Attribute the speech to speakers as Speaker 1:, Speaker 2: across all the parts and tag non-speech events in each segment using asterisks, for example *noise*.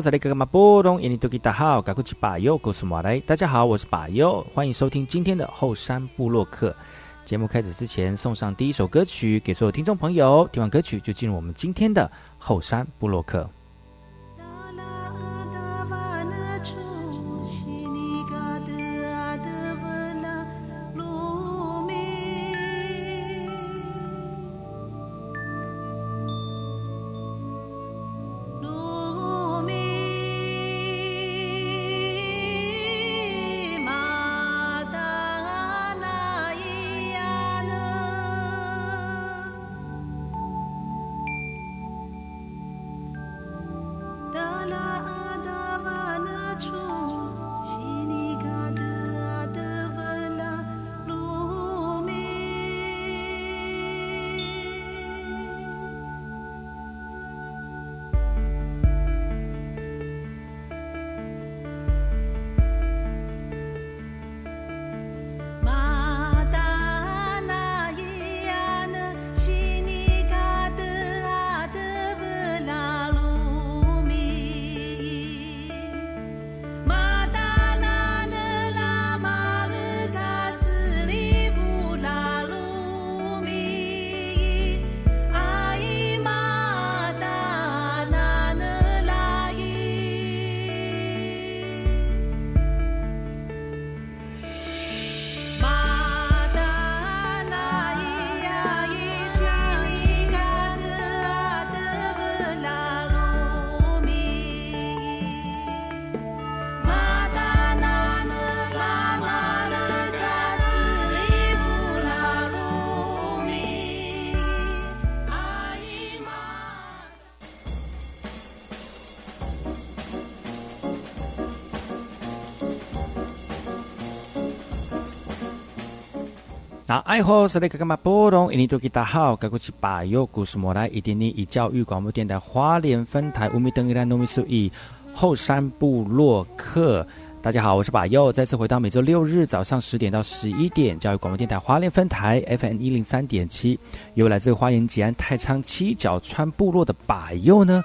Speaker 1: 好，这里哥哥马波东，印尼多吉大好，赶快去把右告诉马来。大家好，我是巴尤，欢迎收听今天的后山部落客。节目开始之前，送上第一首歌曲给所有听众朋友。听完歌曲，就进入我们今天的后山部落客。那爱好是那个干嘛波动？印尼多吉大好，该过去把右故事莫来，一点点以教育广播电台花莲分台乌米登伊拉诺米苏伊后山部落客。大家好，我是把右，再次回到每周六日早上十点到十一点，教育广播电台花莲分台 FM 一零三点七，由来自花莲吉安太仓七角川部落的把右呢。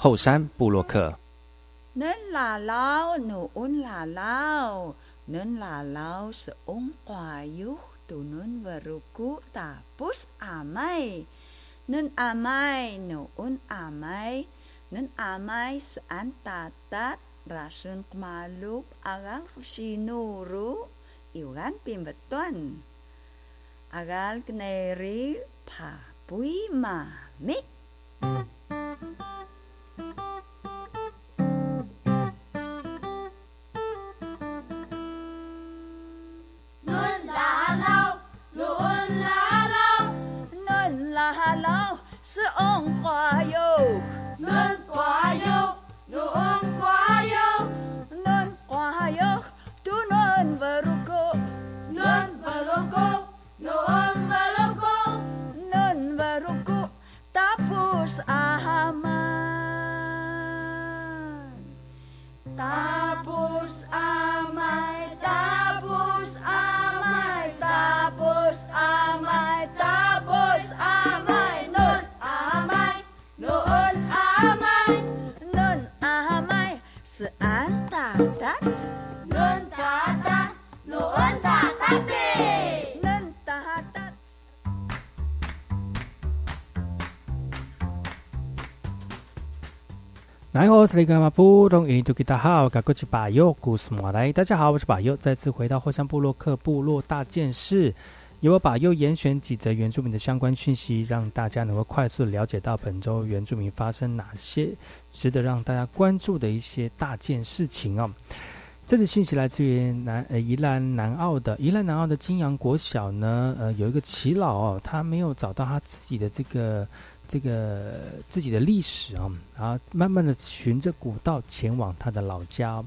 Speaker 1: 后山布洛克。
Speaker 2: 能拉老努恩拉老，能拉老是翁花有都能瓦鲁古达布斯阿麦，能阿麦努恩阿麦，能阿麦是安达达，rasun kmaluk agal sinuru iwan pimbetuan agal kneri pa pui ma mi 是红花哟，
Speaker 1: 来好，是那个嘛，普通印尼土吉大好，噶过去巴友古斯马来。大家好，我是巴友，再次回到后山部落克部落大件事，由我巴友严选几则原住民的相关讯息，让大家能够快速了解到本周原住民发生哪些值得让大家关注的一些大件事情哦。这次讯息来自于南呃宜兰南澳的宜兰南澳的金阳国小呢，呃有一个耆老哦，他没有找到他自己的这个。这个自己的历史啊，然后慢慢的循着古道前往他的老家。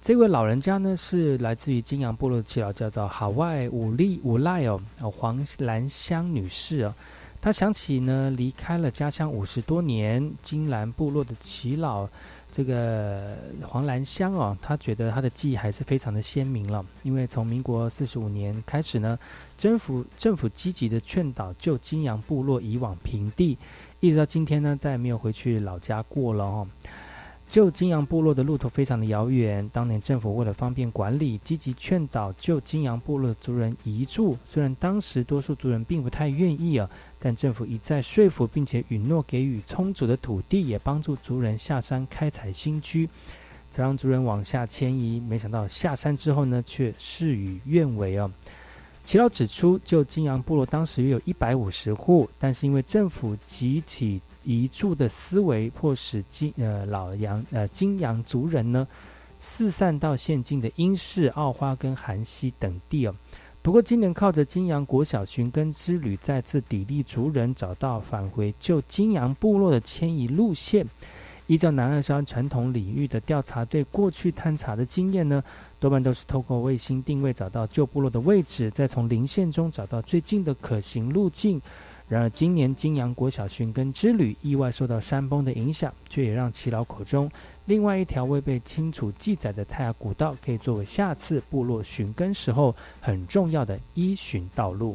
Speaker 1: 这位老人家呢，是来自于金阳部落的耆老，叫做海外武力武赖哦，黄兰香女士哦。她想起呢，离开了家乡五十多年，金兰部落的耆老。这个黄兰香哦，他觉得他的记忆还是非常的鲜明了，因为从民国四十五年开始呢，政府政府积极的劝导旧金阳部落移往平地，一直到今天呢，再也没有回去老家过了哦。旧金阳部落的路途非常的遥远，当年政府为了方便管理，积极劝导旧金阳部落族人移住。虽然当时多数族人并不太愿意啊，但政府一再说服，并且允诺给予充足的土地，也帮助族人下山开采新居，才让族人往下迁移。没想到下山之后呢，却事与愿违哦。齐老指出，就金阳部落当时约有一百五十户，但是因为政府集体移住的思维，迫使金呃老杨呃金阳族人呢四散到现今的英式、澳花跟韩西等地哦。不过今年靠着金阳国小寻根之旅，再次砥砺族人找到返回旧金阳部落的迁移路线。依照南二山传统领域的调查队过去探查的经验呢，多半都是透过卫星定位找到旧部落的位置，再从零线中找到最近的可行路径。然而，今年金阳国小寻根之旅意外受到山崩的影响，却也让耆老口中另外一条未被清楚记载的泰雅古道，可以作为下次部落寻根时候很重要的依循道路。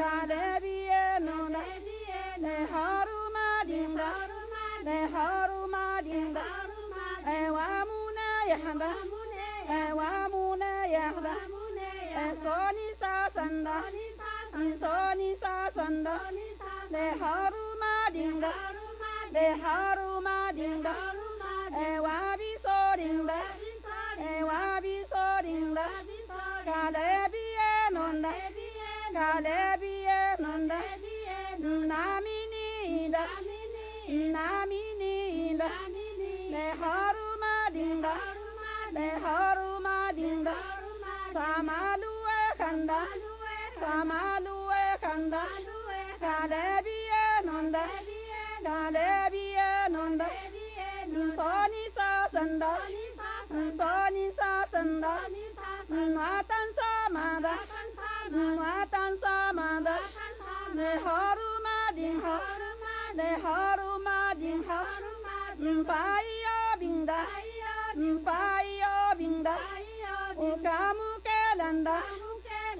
Speaker 3: Galebiye nuna ne haruma Kalebiye nunda, Namini Da. Namini. Da. Neharuma Dinda Neharuma Dinda Samalue Kanda Samalue Kanda Kalebiye nunda. Kalebiye Nanda. Soni Sa Sanda. Soni Sa Sanda. Nuatan Samada Nuatan haru ma ding ha ne haru ma ding haruma ding paiya bing da bing paiya bing da o kamu kelanda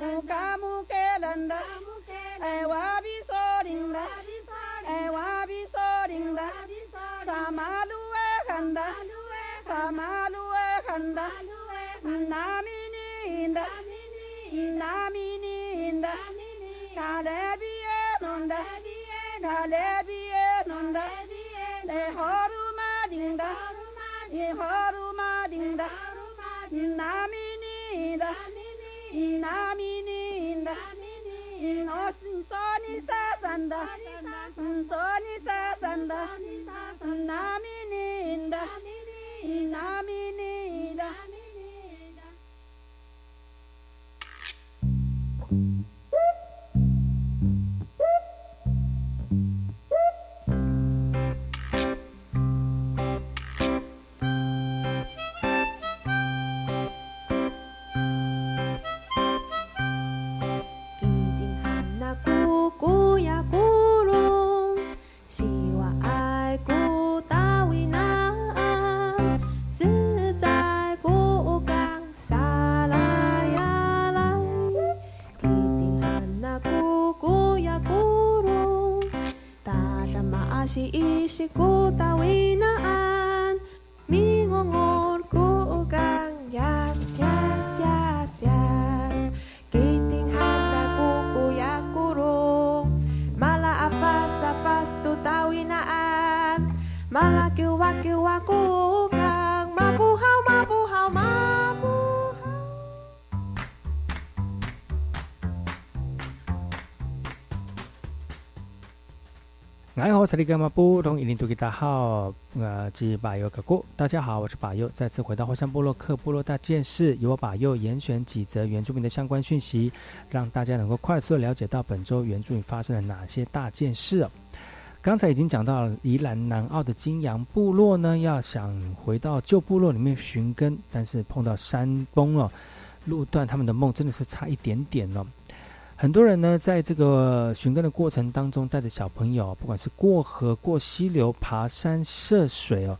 Speaker 3: o kamu kelanda ai wabi sorinda ai wabi sorinda samalu e khanda samalu e khanda namini inda namini inda kalebi e nonda na le biye nonda le horu ma ding da
Speaker 4: ye horu ma ding da na mi ni da na mi ni da no so sa san da so sa san da na mi ni da
Speaker 1: na mi 萨利格马布隆伊林图吉大号，呃，及巴尤格古，大家好，我是巴尤，再次回到火山部落克部落大件事，由我巴尤严选几则原住民的相关讯息，让大家能够快速了解到本周原住民发生了哪些大件事。刚才已经讲到了宜兰南澳的金阳部落呢，要想回到旧部落里面寻根，但是碰到山崩了，路段他们的梦真的是差一点点哦。很多人呢，在这个寻根的过程当中，带着小朋友，不管是过河、过溪流、爬山、涉水哦，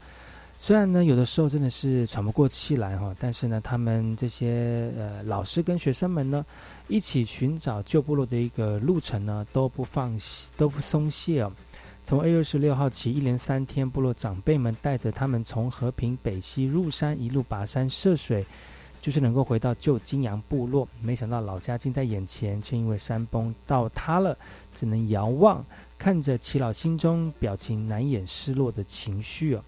Speaker 1: 虽然呢，有的时候真的是喘不过气来哈，但是呢，他们这些呃老师跟学生们呢，一起寻找旧部落的一个路程呢，都不放都不松懈哦。从二月十六号起，一连三天，部落长辈们带着他们从和平北溪入山，一路跋山涉水。就是能够回到旧金阳部落，没想到老家近在眼前，却因为山崩倒塌了，只能遥望，看着齐老心中表情难掩失落的情绪哦。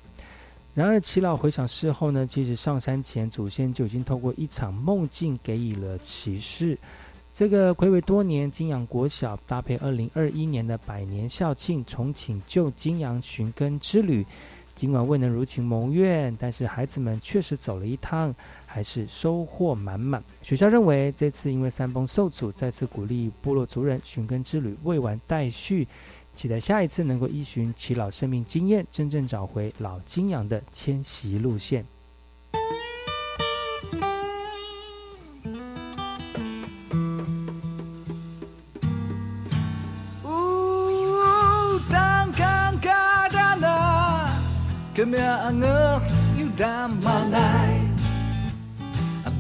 Speaker 1: 然而齐老回想事后呢，其实上山前祖先就已经透过一场梦境给予了启示。这个魁违多年，金阳国小搭配二零二一年的百年校庆，重启旧金阳寻根之旅。尽管未能如情蒙愿，但是孩子们确实走了一趟，还是收获满满。学校认为这次因为山崩受阻，再次鼓励部落族人寻根之旅未完待续，期待下一次能够依循其老生命经验，真正找回老金羊的迁徙路线。
Speaker 5: dans ma naille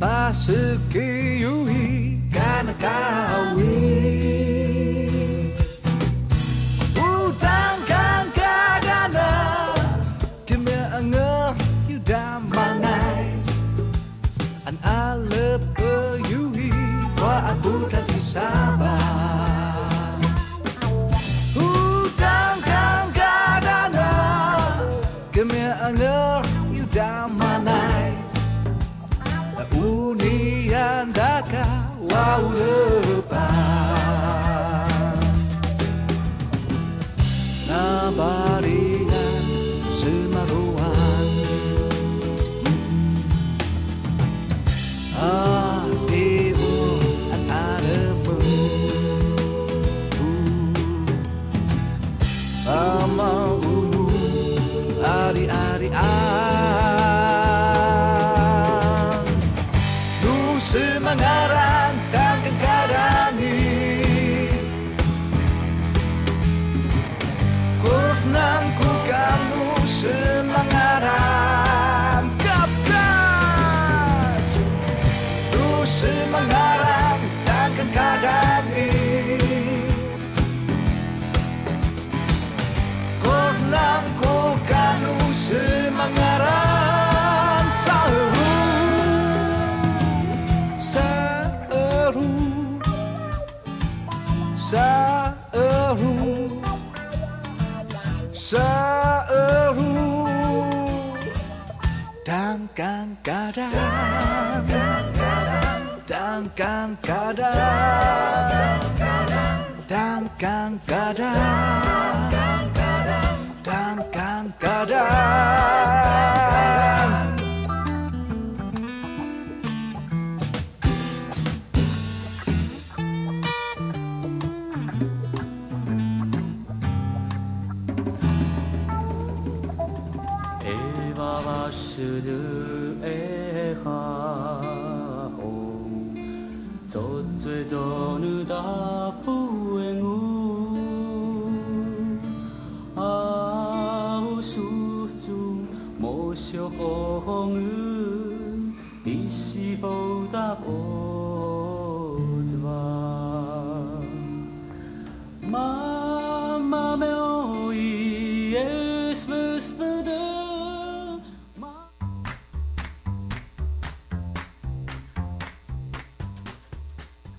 Speaker 5: Parce que you hi can a cow with kan kadang dan kan kadang
Speaker 6: dan kan kadang dan kan kadang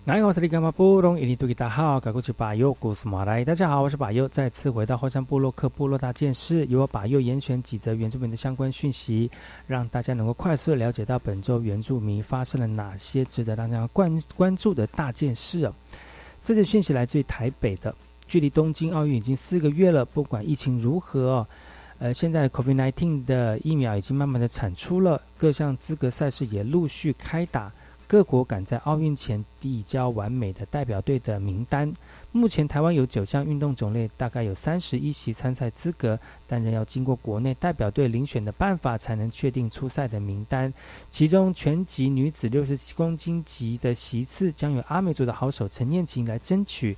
Speaker 1: 南好，是里干嘛布隆伊尼杜吉达好，赶过去把右古斯马来。大家好，我是把右，再次回到后山部落克部落大件事，由我把右严选几则原住民的相关讯息，让大家能够快速的了解到本周原住民发生了哪些值得大家关关注的大件事哦。这些讯息来自于台北的，距离东京奥运已经四个月了，不管疫情如何，呃，现在 COVID-19 的疫苗已经慢慢的产出了，各项资格赛事也陆续开打。各国赶在奥运前递交完美的代表队的名单。目前台湾有九项运动种类，大概有三十一席参赛资格，但仍要经过国内代表队遴选的办法，才能确定出赛的名单。其中拳击女子六十七公斤级的席次，将由阿美族的好手陈念琴来争取。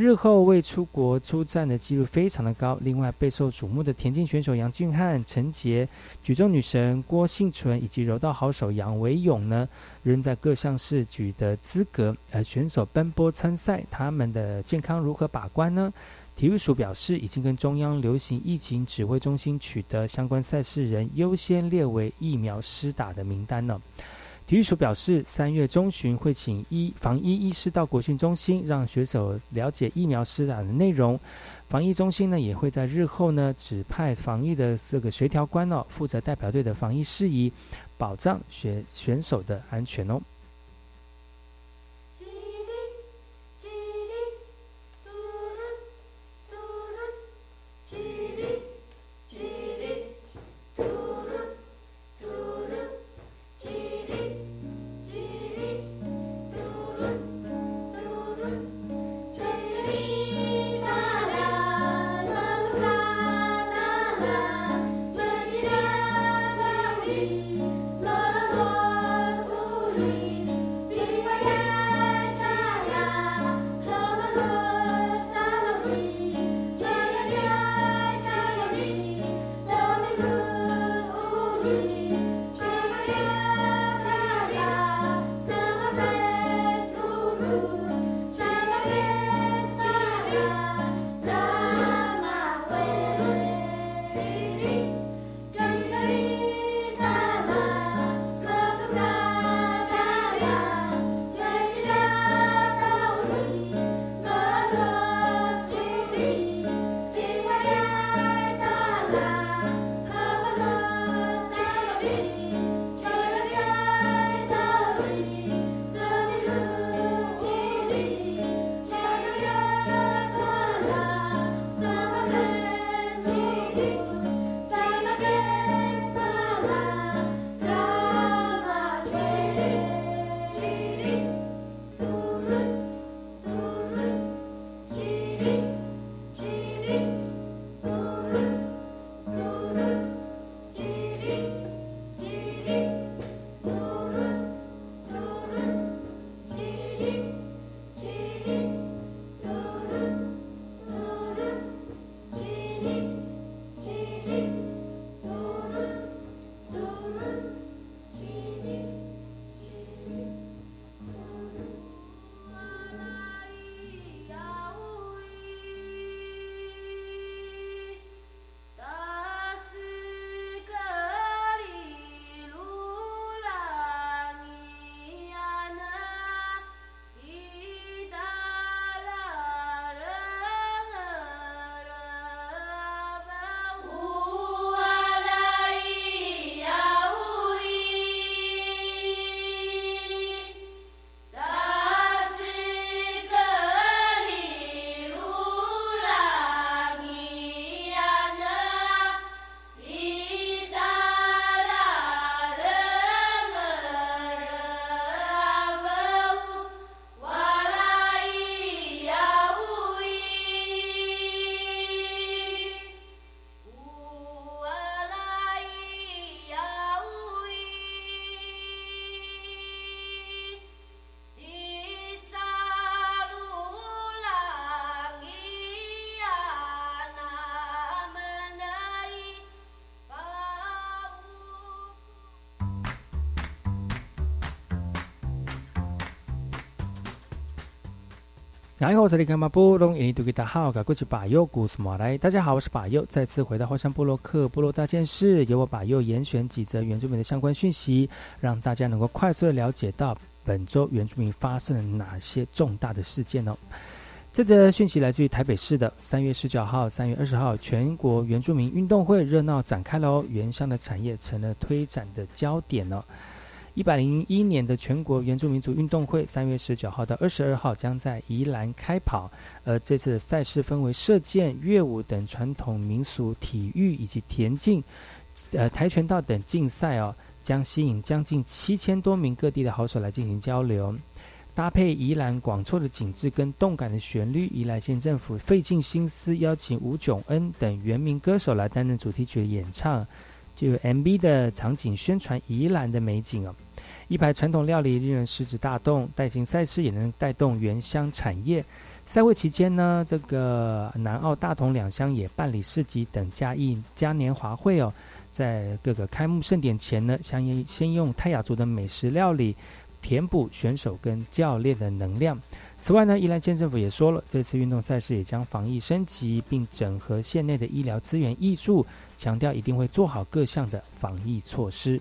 Speaker 1: 日后为出国出战的几率非常的高。另外备受瞩目的田径选手杨俊汉、陈杰、举重女神郭幸纯以及柔道好手杨维勇呢，仍在各项试举的资格。而选手奔波参赛，他们的健康如何把关呢？体育署表示，已经跟中央流行疫情指挥中心取得相关赛事人优先列为疫苗施打的名单了。体育署表示，三月中旬会请医防疫医师到国训中心，让选手了解疫苗施打的内容。防疫中心呢，也会在日后呢指派防疫的这个协调官哦，负责代表队的防疫事宜，保障选选手的安全哦。然后这里干嘛不弄？印尼多吉大号，赶过去把右古什么来？大家好，我是把右，再次回到后山部落克部落大件事，由我把右严选几则原住民的相关讯息，让大家能够快速的了解到本周原住民发生了哪些重大的事件哦。这则讯息来自于台北市的三月十九号、三月二十号，全国原住民运动会热闹展开喽，原乡的产业成了推展的焦点哦。一百零一年的全国原住民族运动会，三月十九号到二十二号将在宜兰开跑。而这次的赛事分为射箭、乐舞等传统民俗体育以及田径、呃跆拳道等竞赛哦，将吸引将近七千多名各地的好手来进行交流。搭配宜兰广阔的景致跟动感的旋律，宜兰县政府费尽心思邀请吴炯恩等原名歌手来担任主题曲的演唱，就有 MV 的场景宣传宜兰的美景哦。一排传统料理令人食指大动，带进赛事也能带动原乡产业。赛会期间呢，这个南澳、大同两乡也办理市集等嘉义嘉年华会哦。在各个开幕盛典前呢，先先用泰雅族的美食料理填补选手跟教练的能量。此外呢，宜兰县政府也说了，这次运动赛事也将防疫升级，并整合县内的医疗资源艺术，强调一定会做好各项的防疫措施。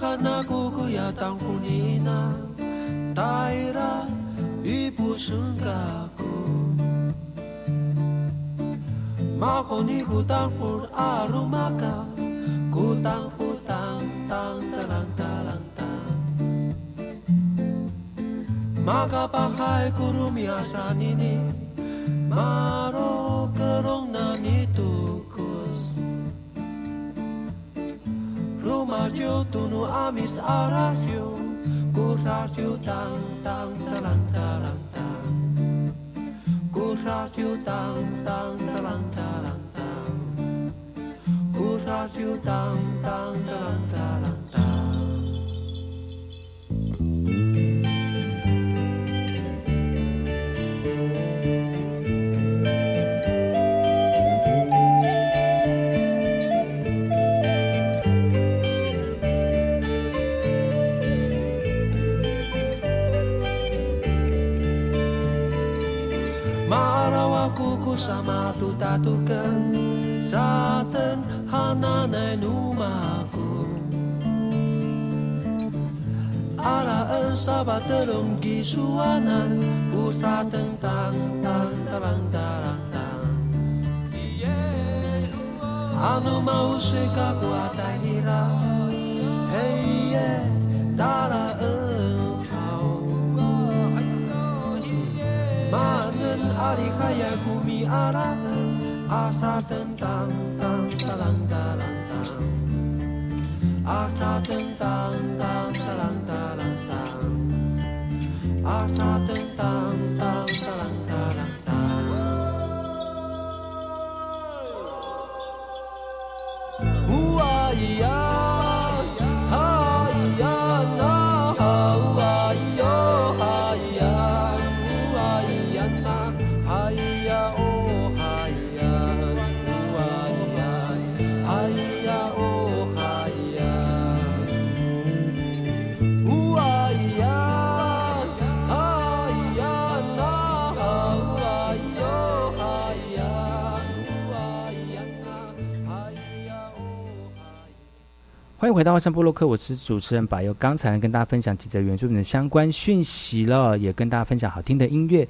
Speaker 7: 对哈那姑姑呀当呼你那，大伊拉一不生嘎姑，马后尼姑当呼 Mario, tú no amis a radio, ku radio tang tang talang talang tang, ku radio tang tang talang talang tang, ku tang tang talang. lotatuka ratan hananai numaku Araan sabat telung gisuanan ku ratan tan talang talang tang. tan Anu mau sekaku atahira Hey yeah, darah Manen ari kaya kumi aratan Asa tentang tang talang talang tang. Asa tentang tang talang talang tang. Asa tentang tang talang talang tang. Ua iya
Speaker 1: 迎回到外山部落克，我是主持人柏佑。刚才跟大家分享几则原住民的相关讯息了，也跟大家分享好听的音乐。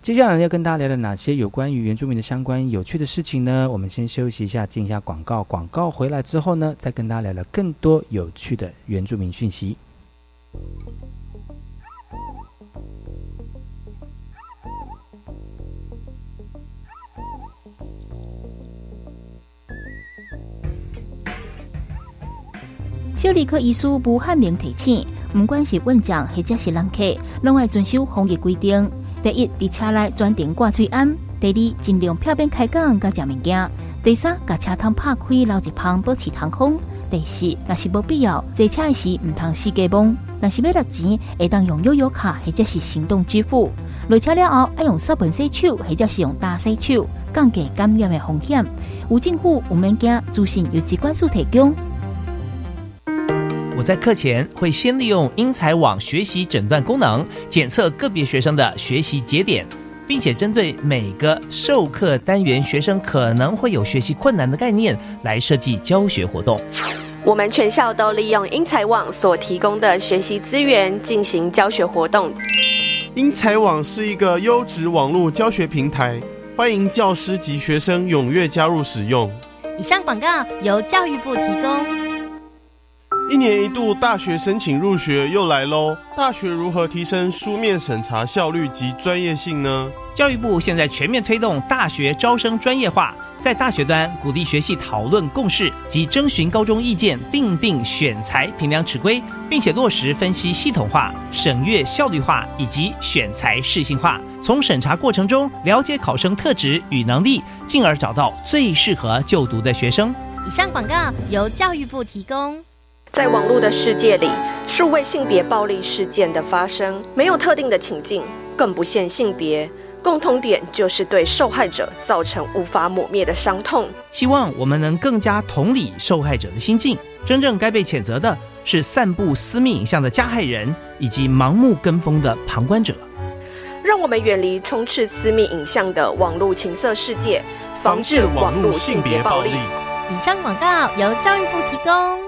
Speaker 1: 接下来要跟大家聊聊哪些有关于原住民的相关有趣的事情呢？我们先休息一下，进一下广告。广告回来之后呢，再跟大家聊聊更多有趣的原住民讯息。
Speaker 8: 小儿科医师吴汉明提醒，不管是问长或者是人客，拢要遵守防疫规定。第一，伫车内专程挂嘴安；第二，尽量漂边开讲，甲食物件；第三，甲车窗拍开，留一旁保持通风；第四，若是无必要，坐车时毋通四界摸；若是要落钱，会当用悠游卡或者是行动支付。落车了后，要用扫盆洗手，或者是用大洗手，降低感染的风险。有政府有物件，资讯由机关署提供。
Speaker 9: 我在课前会先利用英才网学习诊断功能，检测个别学生的学习节点，并且针对每个授课单元学生可能会有学习困难的概念来设计教学活动。
Speaker 10: 我们全校都利用英才网所提供的学习资源进行教学活动。
Speaker 11: 英才网是一个优质网络教学平台，欢迎教师及学生踊跃加入使用。
Speaker 12: 以上广告由教育部提供。
Speaker 11: 一年一度大学申请入学又来喽！大学如何提升书面审查效率及专业性呢？
Speaker 9: 教育部现在全面推动大学招生专业化，在大学端鼓励学系讨论共识及征询高中意见，定定选材评量尺规，并且落实分析系统化、审阅效率化以及选材适性化。从审查过程中了解考生特质与能力，进而找到最适合就读的学生。
Speaker 12: 以上广告由教育部提供。
Speaker 10: 在网络的世界里，数位性别暴力事件的发生没有特定的情境，更不限性别，共同点就是对受害者造成无法抹灭的伤痛。
Speaker 9: 希望我们能更加同理受害者的心境，真正该被谴责的是散布私密影像的加害人，以及盲目跟风的旁观者。
Speaker 10: 让我们远离充斥私密影像的网络情色世界，防治网络性别暴力。
Speaker 12: 以上广告由教育部提供。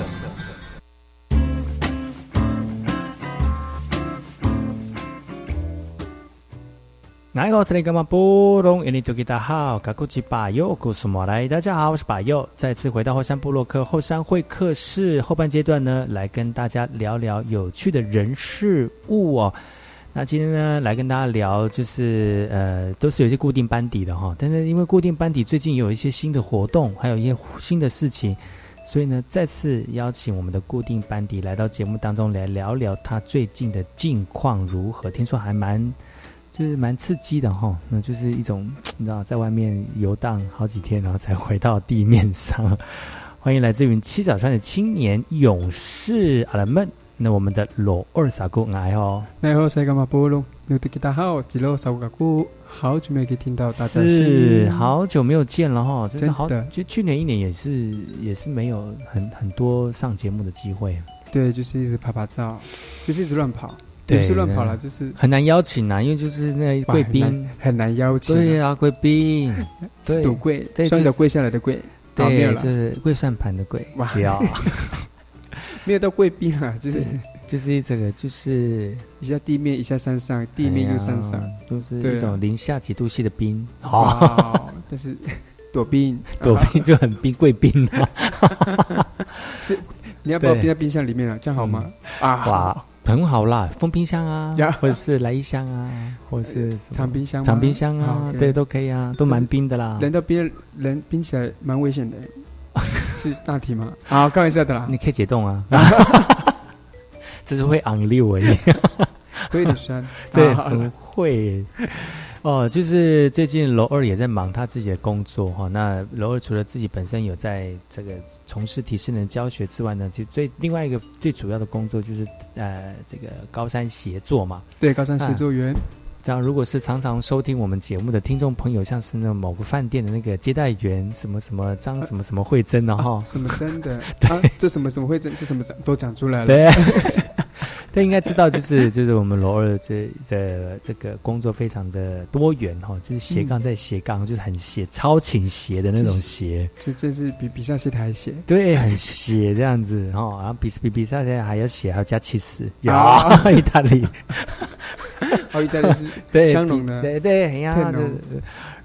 Speaker 1: 大好，卡古吉巴佑古苏莫来，大家好，我是巴佑，再次回到后山部落克后山会客室后半阶段呢，来跟大家聊聊有趣的人事物哦。那今天呢，来跟大家聊，就是呃，都是有一些固定班底的哈，但是因为固定班底最近有一些新的活动，还有一些新的事情，所以呢，再次邀请我们的固定班底来到节目当中来聊聊他最近的近况如何。听说还蛮。就是蛮刺激的哈，那就是一种 *tsk* 你知道，在外面游荡好几天，然后才回到地面上。*laughs* 欢迎来自于七角川的青年勇士阿拉们。那我们的罗二傻姑来哦，
Speaker 13: 你好，塞干嘛波隆？牛的吉他好，吉罗傻姑，好久没可以听到大家
Speaker 1: 是好久没有见了哈，真的好，就去年一年也是也是没有很很多上节目的机会。
Speaker 13: 对，就是一直拍拍照，就是一直乱跑。不是乱跑了，就是
Speaker 1: 很难邀请啊，因为就是那贵宾
Speaker 13: 很难邀请。
Speaker 1: 对啊，贵宾，*laughs*
Speaker 13: 对，跪，双脚跪下来的跪，*laughs*
Speaker 1: 对，就是跪算盘的跪。不要，
Speaker 13: 没有到贵宾啊，就是
Speaker 1: 就是这个，就是
Speaker 13: 一下地面，一下山上，地面又山上，
Speaker 1: 都是一种零下几度系的冰。
Speaker 13: 哦，但是 *laughs* 躲冰，
Speaker 1: 躲冰就很冰，贵宾啊。
Speaker 13: 是，你要不要冰在冰箱里面啊？这样好吗？
Speaker 1: 啊，哇。很好啦，封冰箱啊，或者是来一箱啊，或者是
Speaker 13: 藏冰箱，
Speaker 1: 藏冰箱啊，对，都可以啊，都蛮冰的啦。
Speaker 13: 人都冰，人冰起来蛮危险的，*laughs* 是大体吗？好，开玩笑的啦。
Speaker 1: 你可以解冻啊，*laughs* 只是会昂六而已，*laughs*
Speaker 13: 会的酸，
Speaker 1: 对，很会。哦，就是最近楼二也在忙他自己的工作哈。那楼二除了自己本身有在这个从事提示能教学之外呢，其实最另外一个最主要的工作就是呃这个高山协作嘛。
Speaker 13: 对，高山协作员。
Speaker 1: 这样，如果是常常收听我们节目的听众朋友，像是那某个饭店的那个接待员，什么什么张什么什么慧珍的哈，
Speaker 13: 什么真的，*laughs* 对，这什么什么慧珍，这什么都讲出来了。
Speaker 1: 对。他应该知道，就是 *laughs* 就是我们罗二这这这个工作非常的多元哈，就是斜杠在斜杠，就是很斜超倾斜的那种斜，
Speaker 13: 就这是比比赛斜台斜，
Speaker 1: 对，很斜这样子哈，然后比比比赛斜还要斜，还要加气势，有 *laughs* 意大利，*laughs*
Speaker 13: 哦，意大利是
Speaker 1: 对，
Speaker 13: 香浓的，
Speaker 1: 对对，很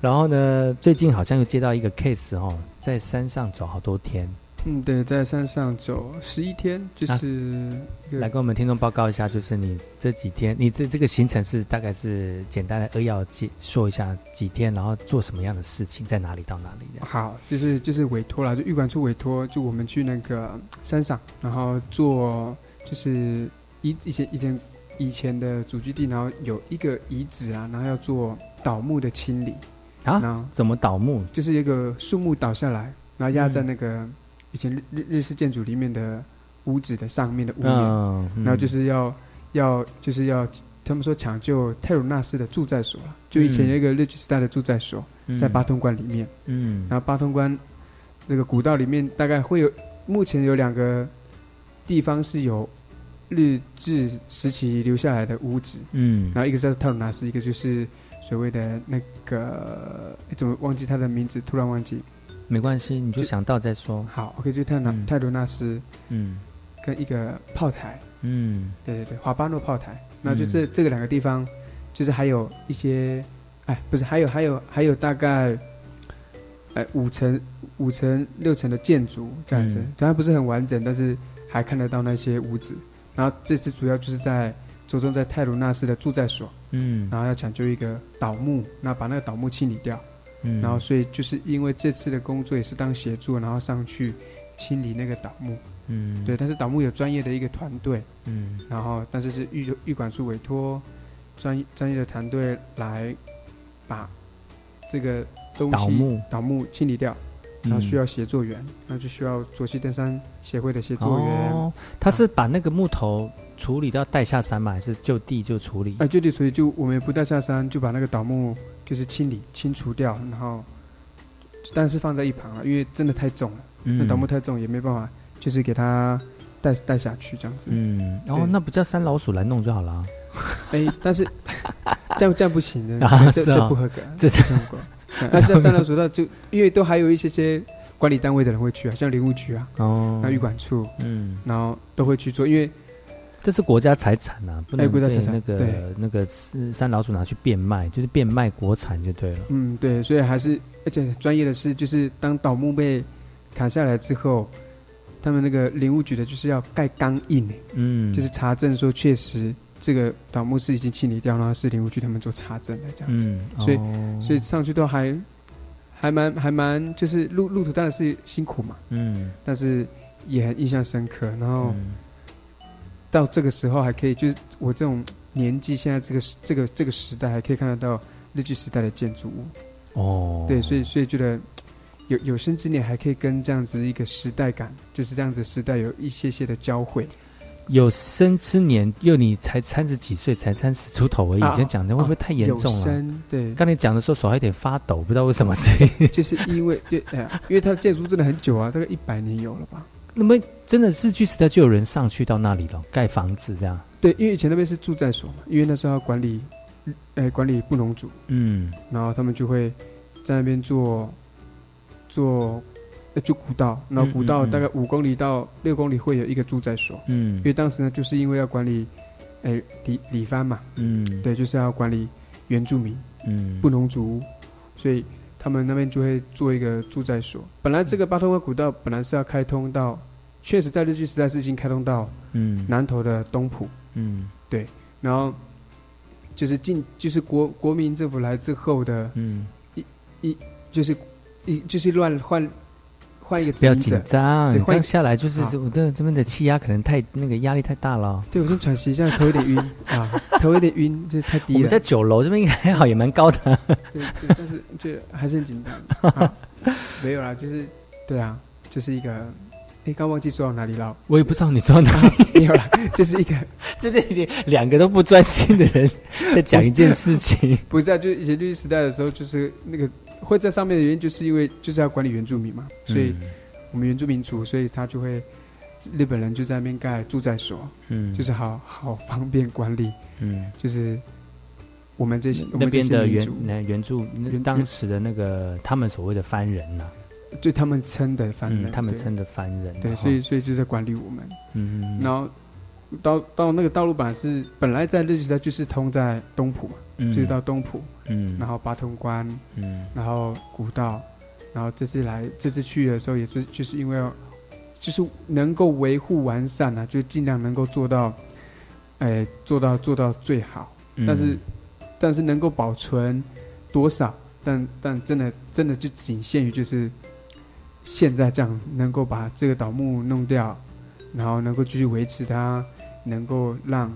Speaker 1: 然后呢，最近好像又接到一个 case 哦，在山上走好多天，
Speaker 13: 嗯，对，在山上走十一天，就是
Speaker 1: 来跟我们听众报告一下，就是你这几天，你这这个行程是大概是简单的扼要解说一下几天，然后做什么样的事情，在哪里到哪里的。
Speaker 13: 好，就是就是委托啦，就玉管处委托，就我们去那个山上，然后做就是以以前以前以前的祖居地，然后有一个遗址啊，然后要做倒木的清理然后
Speaker 1: 啊？怎么倒木？
Speaker 13: 就是一个树木倒下来，然后压在
Speaker 1: 嗯
Speaker 13: 那个以前日日日式建筑里面的屋子的上面的屋檐，
Speaker 1: 嗯，
Speaker 13: 然后就是要要就是要他们说抢救泰鲁纳斯的住宅所了，就以前有一个日据时代的住宅所，
Speaker 1: 嗯
Speaker 13: 在八通关里面。
Speaker 1: 嗯
Speaker 13: 然后八通关那个古道里面大概会有，目前有两个地方是有日治时期留下来的屋子，
Speaker 1: 嗯
Speaker 13: 然后一个是泰鲁纳斯，一个就是所谓的那个诶怎么忘记他的名字，突然忘记。
Speaker 1: 没关系，你就想到再说。
Speaker 13: 好，OK，就泰鲁纳、泰鲁纳斯
Speaker 1: 嗯
Speaker 13: 跟一个炮台，
Speaker 1: 嗯。
Speaker 13: 对对对，华巴诺炮台，那就这、这个两个地方，就是还有一些，哎，不是，还有还有还有大概，哎，五层五层六层的建筑这样子，
Speaker 1: 嗯。
Speaker 13: 虽然不是很完整，但是还看得到那些屋子。然后这次主要就是在着重在泰鲁纳斯的住宅所，
Speaker 1: 嗯。
Speaker 13: 然后要抢救一个倒木，那把那个倒木清理掉。
Speaker 1: 嗯
Speaker 13: 然后所以就是因为这次的工作也是当协助，然后上去清理那个倒木。
Speaker 1: 嗯
Speaker 13: 对，但是倒木有专业的一个团队，
Speaker 1: 嗯
Speaker 13: 然后但是是玉玉管处委托专专业的团队来把这个东西
Speaker 1: 倒木
Speaker 13: 倒木清理掉，然后
Speaker 1: 嗯
Speaker 13: 需要协作员，那就需要左西登山协会的协作员。
Speaker 1: 哦，他是把那个木头处理到带下山吗？还是就地就处理？
Speaker 13: 哎，就地处理就我们也不带下山，就把那个倒木就是清理清除掉，然后但是放在一旁了，因为真的太重了，
Speaker 1: 嗯
Speaker 13: 那倒木太重也没办法，就是给它带带下去这样子。
Speaker 1: 嗯，哦
Speaker 13: 后，
Speaker 1: 那不叫三老鼠来弄就好了啊。
Speaker 13: 哎，*laughs* 但是这样这样不行的，*laughs*
Speaker 1: 啊
Speaker 13: 这这不合格，
Speaker 1: 这
Speaker 13: 这样不合格。*laughs* 那这样三楼索道就因为都还有一些些管理单位的人会去啊，像林务局啊，
Speaker 1: 哦
Speaker 13: 那玉管处，
Speaker 1: 嗯，
Speaker 13: 然后都会去做，因为
Speaker 1: 这是国家财产呐、不能
Speaker 13: 哎国家财产
Speaker 1: 被那个
Speaker 13: 对。
Speaker 1: 那个山老鼠拿去变卖，就是变卖国产就对了。
Speaker 13: 嗯对，所以还是而且专业的是，就是当倒木被砍下来之后，他们那个林务局的就是要盖钢印，
Speaker 1: 嗯，
Speaker 13: 就是查证说确实这个倒木是已经清理掉，然后是林务局他们做查证的这样子，
Speaker 1: 嗯
Speaker 13: 所以、
Speaker 1: 哦。
Speaker 13: 所以上去都还还蛮还蛮就是路路途当然是辛苦嘛，
Speaker 1: 嗯。
Speaker 13: 但是也很印象深刻。然后
Speaker 1: 嗯
Speaker 13: 到这个时候还可以，就是我这种年纪，现在这个这个这个时代还可以看得到日据时代的建筑物。
Speaker 1: 哦，
Speaker 13: 对，所以所以觉得有有生之年还可以跟这样子一个时代感，就是这样子时代有一些些的交汇。
Speaker 1: 有生之年，又你才三十几岁，才三十出头而已，
Speaker 13: 啊
Speaker 1: 以前讲的会不会太严重
Speaker 13: 有
Speaker 1: 了？
Speaker 13: 生对，
Speaker 1: 刚才讲的时候手还有点发抖，不知道为什么，所 *laughs* 以
Speaker 13: 就是因为对因为它的建筑真的很久啊，大概一百年有了吧。
Speaker 1: 那么真的是去时代就有人上去到那里了，盖房子这样。
Speaker 13: 对，因为以前那边是住宅所嘛，因为那时候要管理，呃，管理布农族，
Speaker 1: 嗯。
Speaker 13: 然后他们就会在那边做做呃就古道，然后古道大概五公里到六公里会有一个住宅所，
Speaker 1: 嗯。
Speaker 13: 因为当时呢就是因为要管理，哎里里番嘛，
Speaker 1: 嗯。
Speaker 13: 对，就是要管理原住民
Speaker 1: 嗯。
Speaker 13: 布农族，所以他们那边就会做一个住宅所。本来这个八通关古道本来是要开通到，确实在日据时代是已经开通到
Speaker 1: 嗯。
Speaker 13: 南投的东浦，
Speaker 1: 嗯。
Speaker 13: 对，然后就是进就是国国民政府来之后的
Speaker 1: 嗯，
Speaker 13: 一一就是一就是乱换换一个
Speaker 1: 不要紧张，刚下来就是
Speaker 13: 好
Speaker 1: 我的这边的气压可能太那个压力太大了。
Speaker 13: 对我先喘息一下，头有点晕 *laughs* 啊，头有点晕，就是太低了。
Speaker 1: 我们在九楼这边应该还好，也蛮高的。
Speaker 13: 对对，但是就还是很紧张。啊 *laughs* 没有啦，就是对啊，就是一个，哎，刚忘记说到哪里了。
Speaker 1: 我也不知道你说到哪里，
Speaker 13: 没有啦，*laughs* 就是一个，
Speaker 1: 这这里两个都不专心的人在讲一件事情。
Speaker 13: 不是啊，就是以前律师时代的时候，就是那个会在上面的原因，就是因为就是要管理原住民嘛，所以
Speaker 1: 嗯
Speaker 13: 我们原住民族，所以他就会日本人就在那边盖住宅所，
Speaker 1: 嗯。
Speaker 13: 就是好好方便管理，
Speaker 1: 嗯，
Speaker 13: 就是我们这些
Speaker 1: 那边的原原住那
Speaker 13: 原
Speaker 1: 当时的那个他们所谓的番人呐，
Speaker 13: 对他们称的番人，
Speaker 1: 嗯，他们称的番人，
Speaker 13: 对，所以所以就在管理我们。
Speaker 1: 嗯，
Speaker 13: 然后到到那个道路版是本来在日据时代就是通在东浦嘛，
Speaker 1: 嗯。
Speaker 13: 就是到东浦，
Speaker 1: 嗯。
Speaker 13: 然后八通关，
Speaker 1: 嗯。
Speaker 13: 然后古道，然后这次来这次去的时候也是就是因为就是能够维护完善啊，就尽量能够做到，哎、做到做到最好，
Speaker 1: 嗯。
Speaker 13: 但是但是能够保存多少，但但真的真的就仅限于就是现在这样能够把这个倒木弄掉，然后能够继续维持它，能够让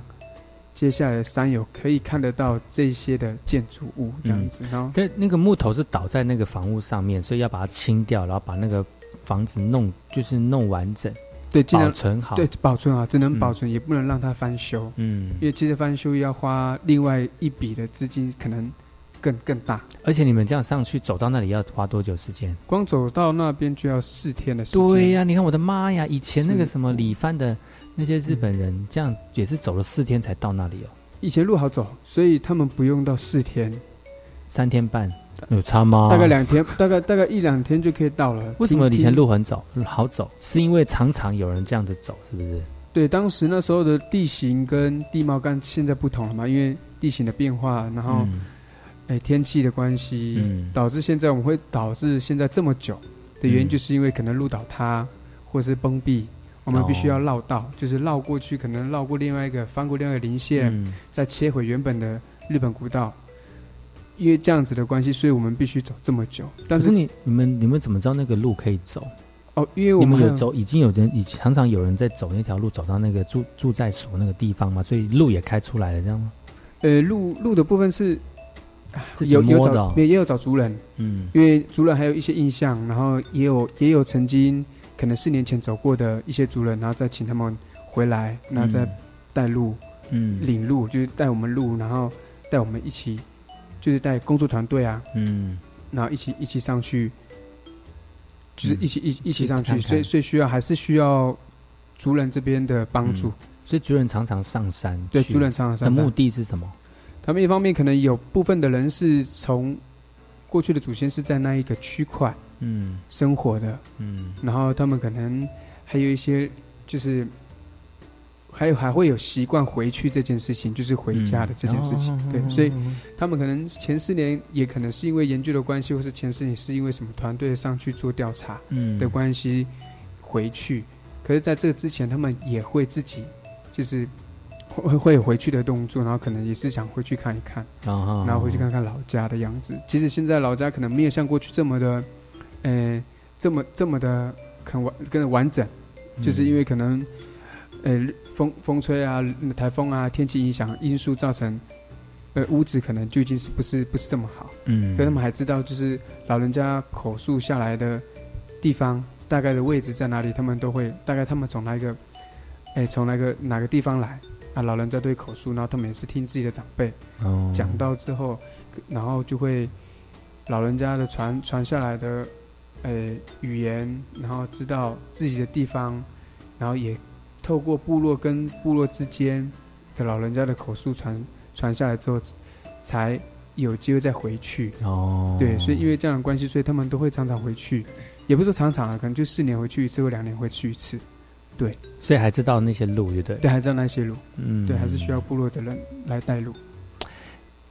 Speaker 13: 接下来的山友可以看得到这些的建筑物这样子，然后
Speaker 1: 对，那个木头是倒在那个房屋上面，所以要把它清掉，然后把那个房子弄就是弄完整，
Speaker 13: 对，尽量
Speaker 1: 保存好。
Speaker 13: 对，保存好，只能
Speaker 1: 嗯
Speaker 13: 保存，也不能让它翻修。
Speaker 1: 嗯
Speaker 13: 因为其实翻修要花另外一笔的资金，可能更更大。
Speaker 1: 而且你们这样上去走到那里要花多久时间？
Speaker 13: 光走到那边就要四天的时间。
Speaker 1: 对呀、你看我的妈呀！以前那个什么李帆的那些日本人，这样也是走了四天才到那里哦，
Speaker 13: 以前路好走，所以他们不用到四天，
Speaker 1: 三天半，有差吗？
Speaker 13: 大概两天，*laughs* 大概大概一两天就可以到了。
Speaker 1: 为什么以前路很走好走？是因为常常有人这样子走，是不是？
Speaker 13: 对，当时那时候的地形跟地貌跟现在不同了嘛，因为地形的变化，然后
Speaker 1: 嗯
Speaker 13: 哎、天气的关系，
Speaker 1: 嗯
Speaker 13: 导致现在我们会导致现在这么久的原因，
Speaker 1: 嗯
Speaker 13: 就是因为可能路倒塌或者是崩壁，我们必须要绕道，就是绕过去，可能绕过另外一个翻过另外一个林线，
Speaker 1: 嗯
Speaker 13: 再切回原本的日本古道。因为这样子的关系，所以我们必须走这么久。但是
Speaker 1: 你你们你们怎么知道那个路可以走？
Speaker 13: 哦，因为我
Speaker 1: 们
Speaker 13: 还
Speaker 1: 有走，已经有人，已常常有人在走那条路，走到那个住住在所那个地方嘛，所以路也开出来了，这样吗？
Speaker 13: 呃路路的部分是有有找也也有找族人，
Speaker 1: 嗯
Speaker 13: 因为族人还有一些印象，然后也有也有曾经可能四年前走过的一些族人，然后再请他们回来，然后再带路，
Speaker 1: 嗯。
Speaker 13: 领路，就是带我们路，然后带我们一起，就是带工作团队啊，
Speaker 1: 嗯。
Speaker 13: 然后一起一起上去，就是一起、一一起上去，
Speaker 1: 看看。
Speaker 13: 所以所以需要还是需要族人这边的帮助。
Speaker 1: 所以族人常常上山，
Speaker 13: 对，族人常常上山。
Speaker 1: 的目的是什么？
Speaker 13: 他们一方面可能有部分的人是从过去的祖先是在那一个区块
Speaker 1: 嗯
Speaker 13: 生活的，
Speaker 1: 嗯
Speaker 13: 然后他们可能还有一些就是。还有还会有习惯回去这件事情，就是回家的这件事情，对，所以他们可能前四年也可能是因为研究的关系，或是前四年是因为什么团队上去做调查
Speaker 1: 嗯
Speaker 13: 的关系回去。可是在这个之前，他们也会自己就是会会有回去的动作，然后可能也是想回去看一看，
Speaker 1: 哦
Speaker 13: 然后回去看看老家的样子。其实现在老家可能没有像过去这么的，呃，这么这么的很完更完整，就是因为可能。呃，风风吹啊，台风啊，天气影响因素造成，呃，屋子可能就已经是不是不是这么好。
Speaker 1: 嗯
Speaker 13: 所以他们还知道，就是老人家口述下来的地方，大概的位置在哪里，他们都会大概他们从哪一个，哎，从哪个哪个地方来啊？老人家对口述，然后他们也是听自己的长辈
Speaker 1: 哦
Speaker 13: 讲到之后，然后就会老人家的传传下来的，呃，语言，然后知道自己的地方，然后也。透过部落跟部落之间的老人家的口述传传下来之后，才有机会再回去。
Speaker 1: 哦，
Speaker 13: 对，所以因为这样的关系，所以他们都会常常回去，也不是说常常啊，可能就四年回去一次或两年回去一次。对，
Speaker 1: 所以还知道那些路，对不对？
Speaker 13: 对，还知道那些路。
Speaker 1: 嗯
Speaker 13: 对，还是需要部落的人来带路。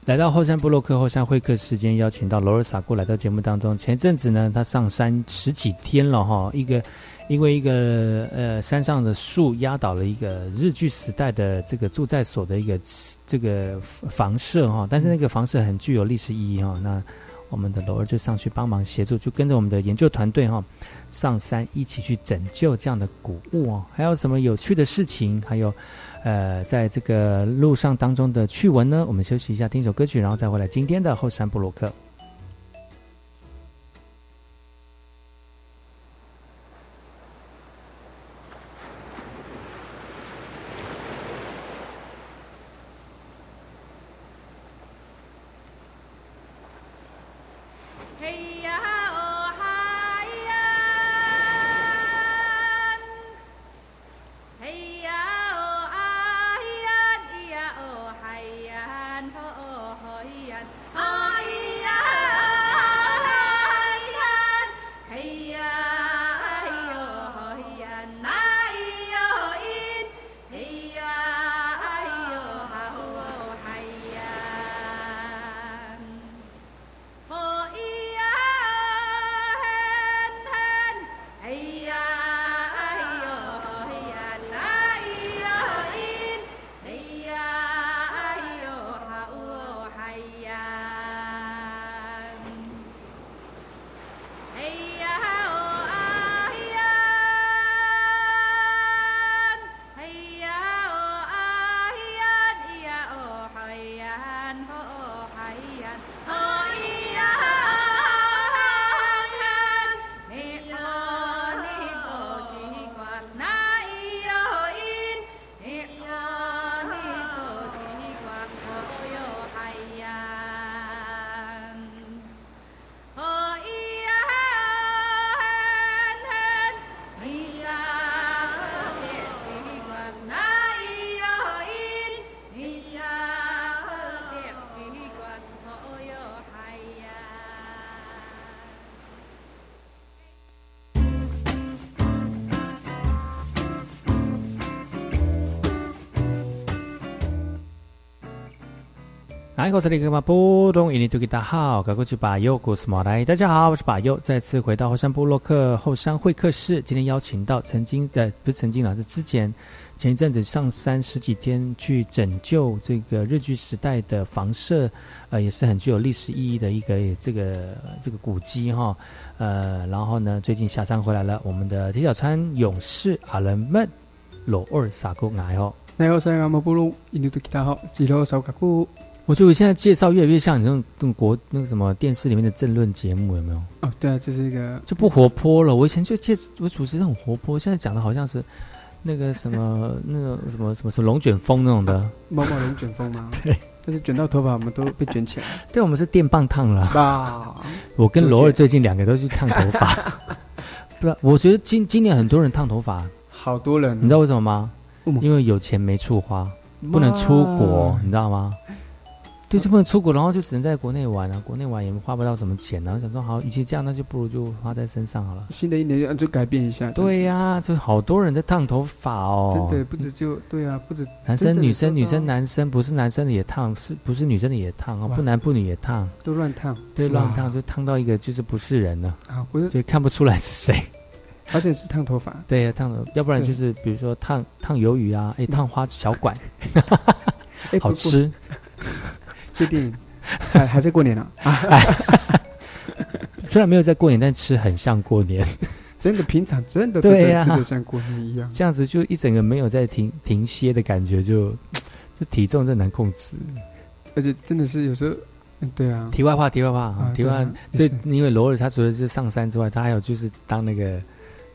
Speaker 1: 来到后山部落克后山会客时间，邀请到罗尔萨过来到节目当中。前阵子呢，他上山十几天了哈，一个因为一个呃山上的树压倒了一个日据时代的这个住在所的一个这个房舍哈，但是那个房舍很具有历史意义哈。那我们的罗尔就上去帮忙协助，就跟着我们的研究团队哈上山一起去拯救这样的古物哦。还有什么有趣的事情？还有。呃，在这个路上当中的趣闻呢，我们休息一下，听一首歌曲，然后再回来今天的后山布鲁克。
Speaker 14: 哎，
Speaker 1: 我是那个嘛波东，印尼多吉大好，赶过去把右古斯马来。大家好，我是把右，再次回到后山部落克后山会客室。今天邀请到曾经的不是曾经了，是之前前一阵子上山十几天去拯救这个日据时代的房舍，呃，也是很具有历史意义的一个这个这个古迹哈。呃，然后呢，最近下山回来了，我们的铁小川勇士阿伦们罗二萨古来哦。
Speaker 13: 那我是阿马布鲁，印度的吉他好，吉罗少卡古。
Speaker 1: 我觉得我现在介绍越来越像你这种那种国那个什么电视里面的政论节目，有没有？
Speaker 13: 哦，对啊，就是一个
Speaker 1: 就不活泼了。我以前就介我主持人很活泼，现在讲的好像是那个什么 *laughs* 那个什么什么什么龙卷风那种的，
Speaker 13: 毛毛龙卷风吗？*laughs*
Speaker 1: 对，
Speaker 13: 但是卷到头发，我们都被卷起来。
Speaker 1: 对，我们是电棒烫了。
Speaker 13: 哇，
Speaker 1: 我跟罗尔最近两个都去烫头发。*laughs* 不是，我觉得今今年很多人烫头发，
Speaker 13: 好多人，
Speaker 1: 你知道为什么吗？因为有钱没处花，不能出国，你知道吗？对，就不能出国，然后就只能在国内玩啊。国内玩也花不到什么钱，然后想说好，与其这样，那就不如就花在身上好了。
Speaker 13: 新的一年就改变一下。
Speaker 1: 对呀，就好多人在烫头发哦。
Speaker 13: 真的不止就对啊，不止
Speaker 1: 男生、女生、女生、男生，不是男生的也烫，是不是女生的也烫啊？不男不女也烫，
Speaker 13: 都乱烫。
Speaker 1: 对，乱烫就烫到一个就是不是人了
Speaker 13: 啊，不是，
Speaker 1: 就看不出来是谁。
Speaker 13: 而且是烫头发。
Speaker 1: 对呀，烫头，要不然就是比如说烫烫鱿鱼啊，哎，烫花小管，*laughs* 好吃。*laughs*
Speaker 13: 确定。还还在过年呢，*laughs*
Speaker 1: 虽然没有在过年，但吃很像过年。
Speaker 13: 真的，平常真的
Speaker 1: 对呀，
Speaker 13: 吃的像过年一样。
Speaker 1: 这样子就一整个没有在停停歇的感觉，就就体重真难控制。
Speaker 13: 而且真的是有时候，对啊。
Speaker 1: 题外话，题外话，题外。所以因为罗尔他除了是上山之外，他还有就是当那个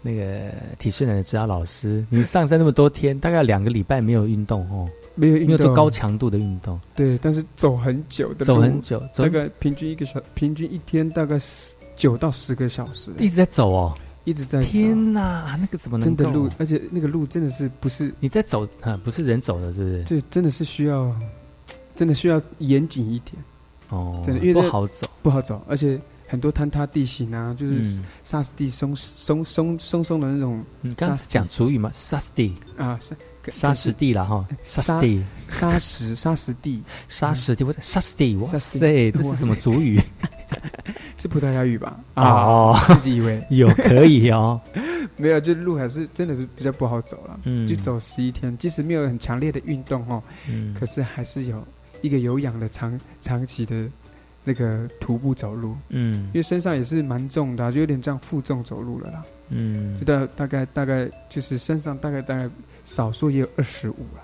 Speaker 1: 那个体适能的指导老师。你上山那么多天，大概两个礼拜没有运动哦。
Speaker 13: 没有
Speaker 1: 没有做高强度的运动，
Speaker 13: 对，但是走很久的，
Speaker 1: 走很久，
Speaker 13: 大概平均一个小，平均一天大概十九到十个小时，
Speaker 1: 一直在走哦，
Speaker 13: 一直在。
Speaker 1: 天哪，那个怎么能
Speaker 13: 真的路？而且那个路真的是不是
Speaker 1: 你在走啊？不是人走的，是不是？
Speaker 13: 对，真的是需要，真的需要严谨一点
Speaker 1: 哦，
Speaker 13: 真的，因为
Speaker 1: 不好走，
Speaker 13: 不好走，而且很多坍塌地形啊，就是沙石地松松松松松的那种。
Speaker 1: 你刚是讲主语吗？沙石地
Speaker 13: 啊。
Speaker 1: 沙石地了哈，沙石地，
Speaker 13: 沙石沙石地，
Speaker 1: 沙石地，我沙石地，哇塞，这是什么主语？*laughs*
Speaker 13: 是葡萄牙语吧？
Speaker 1: 哦，
Speaker 13: 自己以为。*laughs*
Speaker 1: 有可以哦，*laughs*
Speaker 13: 没有，就路还是真的比较不好走了。嗯，就走十一天，即使没有很强烈的运动哦，嗯，可是还是有一个有氧的长长期的那个徒步走路，嗯，因为身上也是蛮重的，就有点这样负重走路了啦。嗯，就大大概大概就是身上大概大概。少数也有二十五了，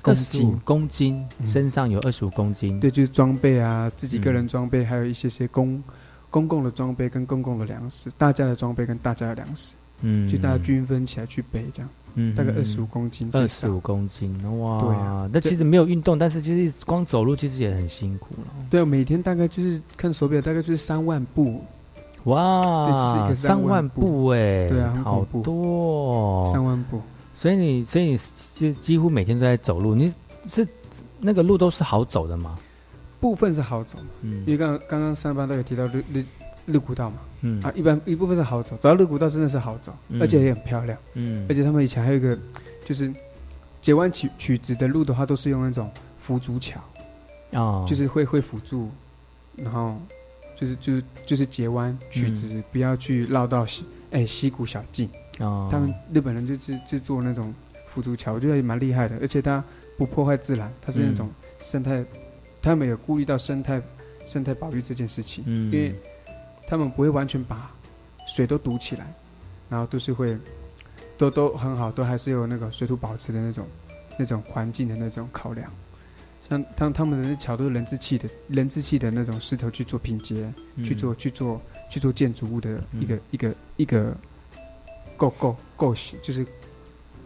Speaker 1: 公斤。公斤身上有二十五公斤，
Speaker 13: 对，就是装备啊，自己个人装备，还有一些些公公共的装备跟公共的粮食，大家的装备跟大家的粮食，嗯，就大家均分起来去背这样，嗯，大概二十五公斤，
Speaker 1: 二十五公斤，哇，对啊，那其实没有运动，但是就是光走路其实也很辛苦了，
Speaker 13: 对，每天大概就是看手表，大概就是三万步，
Speaker 1: 哇，三万步。哎，
Speaker 13: 对啊，
Speaker 1: 好多，
Speaker 13: 三万步。
Speaker 1: 所以你，所以你几几乎每天都在走路，你是那个路都是好走的吗？
Speaker 13: 部分是好走，嗯，因为刚刚刚上班都有提到绿绿绿古道嘛，嗯。啊，一般一部分是好走，走到绿古道真的是好走，而且也很漂亮，嗯，而且他们以前还有一个就是截弯曲曲直的路的话，都是用那种辅助桥，哦，就是会会辅助，然后就是就是就是截弯曲直，不要去绕到溪哎溪谷小径。哦，他们日本人就是就做那种辅助桥，我觉得也蛮厉害的，而且它不破坏自然，它是那种生态，他们有顾虑到生态生态保育这件事情，因为他们不会完全把水都堵起来，然后都是会都都很好，都还是有那个水土保持的那种那种环境的那种考量，像他他们的那桥都是人字砌的，人字砌的那种石头去做拼接，去做去做去做建筑物的一个一个一个。构构构型就是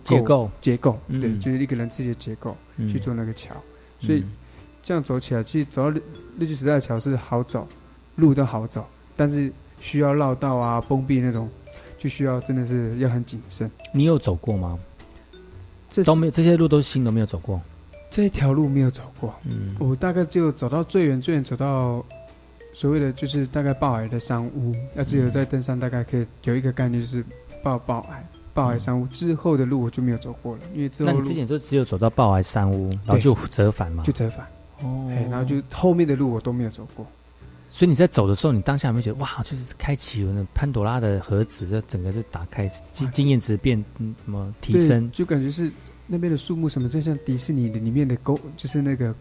Speaker 1: 结构。
Speaker 13: 结构，对，就是一个人自己的结构去做那个桥，所以这样走起来，其实走到日日据时代的桥是好走，路都好走，但是需要绕道啊、封闭那种，就需要真的是要很谨慎。
Speaker 1: 你有走过吗？这都没有，这些路都是新的没有走过。
Speaker 13: 这条路没有走过，嗯，我大概就走到最远最远走到所谓的就是大概爆海的山屋，要只有在登山，大概可以有一个概念就是。爆爆癌，爆癌山屋之后的路我就没有走过了，因为之后
Speaker 1: 那你之前就只有走到爆癌山屋，然后就折返嘛，
Speaker 13: 就折返。
Speaker 1: 哦
Speaker 13: 哎，然后就后面的路我都没有走过。
Speaker 1: 所以你在走的时候，你当下有没有觉得哇，就是开启了那潘多拉的盒子，这整个就打开，经经验值变嗯什么提升？
Speaker 13: 就感觉是那边的树木什么，就像迪士尼的里面的勾，就是那个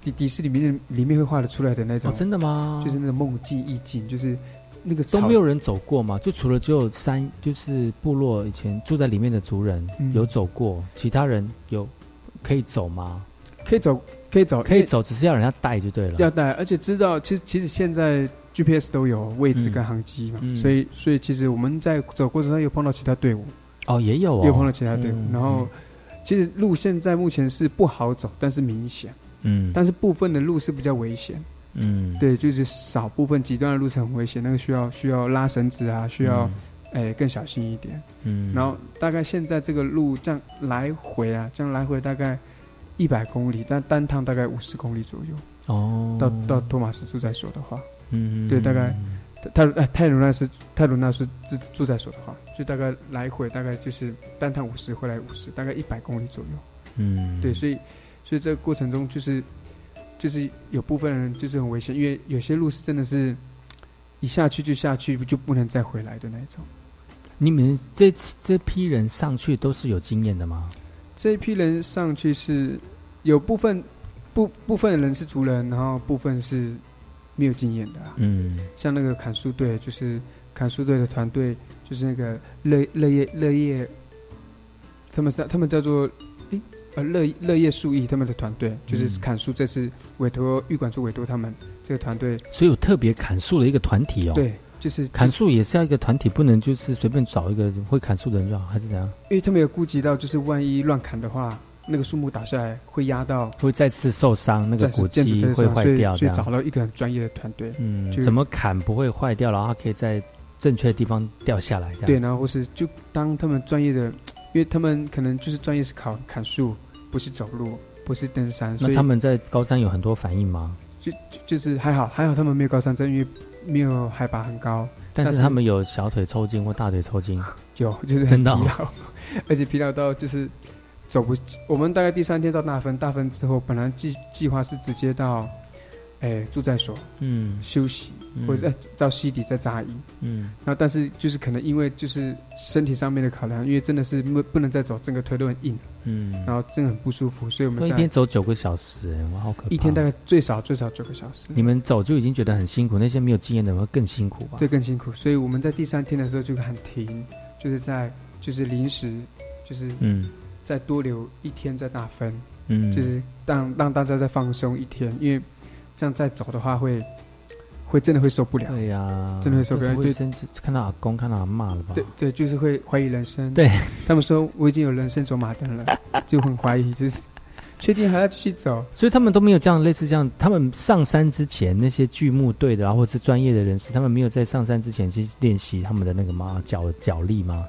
Speaker 13: 迪迪士尼里面里面会画的出来的那种。
Speaker 1: 哦，真的吗？
Speaker 13: 就是那种梦境意境，就是那个
Speaker 1: 都没有人走过嘛？就除了只有山，就是部落以前住在里面的族人、
Speaker 13: 嗯
Speaker 1: 有走过，其他人有可以走吗？
Speaker 13: 可以走，可以走，
Speaker 1: 可以走，只是要人家带就对了。
Speaker 13: 要带，而且知道，其实其实现在 GPS 都有位置跟航机嘛，
Speaker 1: 嗯。嗯
Speaker 13: 所以所以其实我们在走过程中又碰到其他队伍，
Speaker 1: 哦，也有哦，
Speaker 13: 有碰到其他队伍，
Speaker 1: 嗯
Speaker 13: 然后其实路现在目前是不好走，但是明显，
Speaker 1: 嗯，
Speaker 13: 但是部分的路是比较危险，
Speaker 1: 嗯，
Speaker 13: 对，就是少部分极端的路程很危险，那个需要需要拉绳子啊，需要哎、更小心一点，
Speaker 1: 嗯，
Speaker 13: 然后大概现在这个路这样来回啊，这样来回大概一百公里，但单趟大概五十公里左右。
Speaker 1: 哦，
Speaker 13: 到到托马斯住宅所的话，
Speaker 1: 嗯，
Speaker 13: 对，大概泰哎泰鲁纳斯泰鲁纳斯住住宅所的话，就大概来回大概就是单趟五十，回来五十，大概一百公里左右。
Speaker 1: 嗯，
Speaker 13: 对，所以所以这个过程中就是就是有部分人就是很危险，因为有些路是真的是一下去就下去，就不能再回来的那种。
Speaker 1: 你们这次这批人上去都是有经验的吗？
Speaker 13: 这一批人上去是有部分部部分人是族人，然后部分是没有经验的、啊。
Speaker 1: 嗯，
Speaker 13: 像那个砍树队，就是砍树队的团队，就是那个乐乐业乐业，他们他们叫做诶呃乐乐业树艺，他们的团队就是
Speaker 1: 嗯
Speaker 13: 砍树，这次委托玉管处委托他们这个团队，
Speaker 1: 所以有特别砍树的一个团体哦。，
Speaker 13: 对，就是
Speaker 1: 砍树也是要一个团体，不能就是随便找一个会砍树的人就好，还是怎样？
Speaker 13: 因为他们有顾及到，就是万一乱砍的话，那个树木打下来会压到
Speaker 1: 会再次受伤，那个骨
Speaker 13: 暂时建筑
Speaker 1: 基会坏掉，这样
Speaker 13: 所以找到一个很专业的团队，
Speaker 1: 嗯，
Speaker 13: 就
Speaker 1: 怎么砍不会坏掉，然后它可以在正确的地方掉下来，
Speaker 13: 对，然后或是就当他们专业的，因为他们可能就是专业是砍砍树，不是走路，不是登山，
Speaker 1: 那他们在高山有很多反应吗？
Speaker 13: 就就就是还好，还好他们没有高山症，因为没有海拔很高。但是
Speaker 1: 他们有小腿抽筋或大腿抽筋，*laughs*
Speaker 13: 有就是
Speaker 1: 真的
Speaker 13: 疲劳，*laughs* 而且疲劳到就是走不。我们大概第三天到大分，大分之后本来计计划是直接到，哎住在所
Speaker 1: 嗯
Speaker 13: 休息，
Speaker 1: 嗯
Speaker 13: 或者哎到西底再扎营。
Speaker 1: 嗯
Speaker 13: 然后但是就是可能因为就是身体上面的考量，因为真的是不不能再走，整个腿都很硬，
Speaker 1: 嗯，
Speaker 13: 然后真的很不舒服，所以我们
Speaker 1: 一天走九个小时，哎，哇，好可怕！
Speaker 13: 一天大概最少最少九个小时。
Speaker 1: 你们走就已经觉得很辛苦，那些没有经验的人会更辛苦吧？
Speaker 13: 对，更辛苦。所以我们在第三天的时候就喊停，就是在就是临时就是
Speaker 1: 嗯
Speaker 13: 再多留一天在大分，
Speaker 1: 嗯，
Speaker 13: 就是让让大家再放松一天，因为这样再走的话会会真的会受不了。
Speaker 1: 对呀，
Speaker 13: 真的会受不了对
Speaker 1: 看到阿公看到阿妈了吧？
Speaker 13: 对对，就是会怀疑人生。
Speaker 1: 对，
Speaker 13: 他们说我已经有人生走马灯了，*laughs* 就很怀疑，就是确定还要继续走。
Speaker 1: 所以他们都没有这样类似这样，他们上山之前那些剧目队的啊，或者是专业的人士，他们没有在上山之前去练习他们的那个吗？脚脚力吗？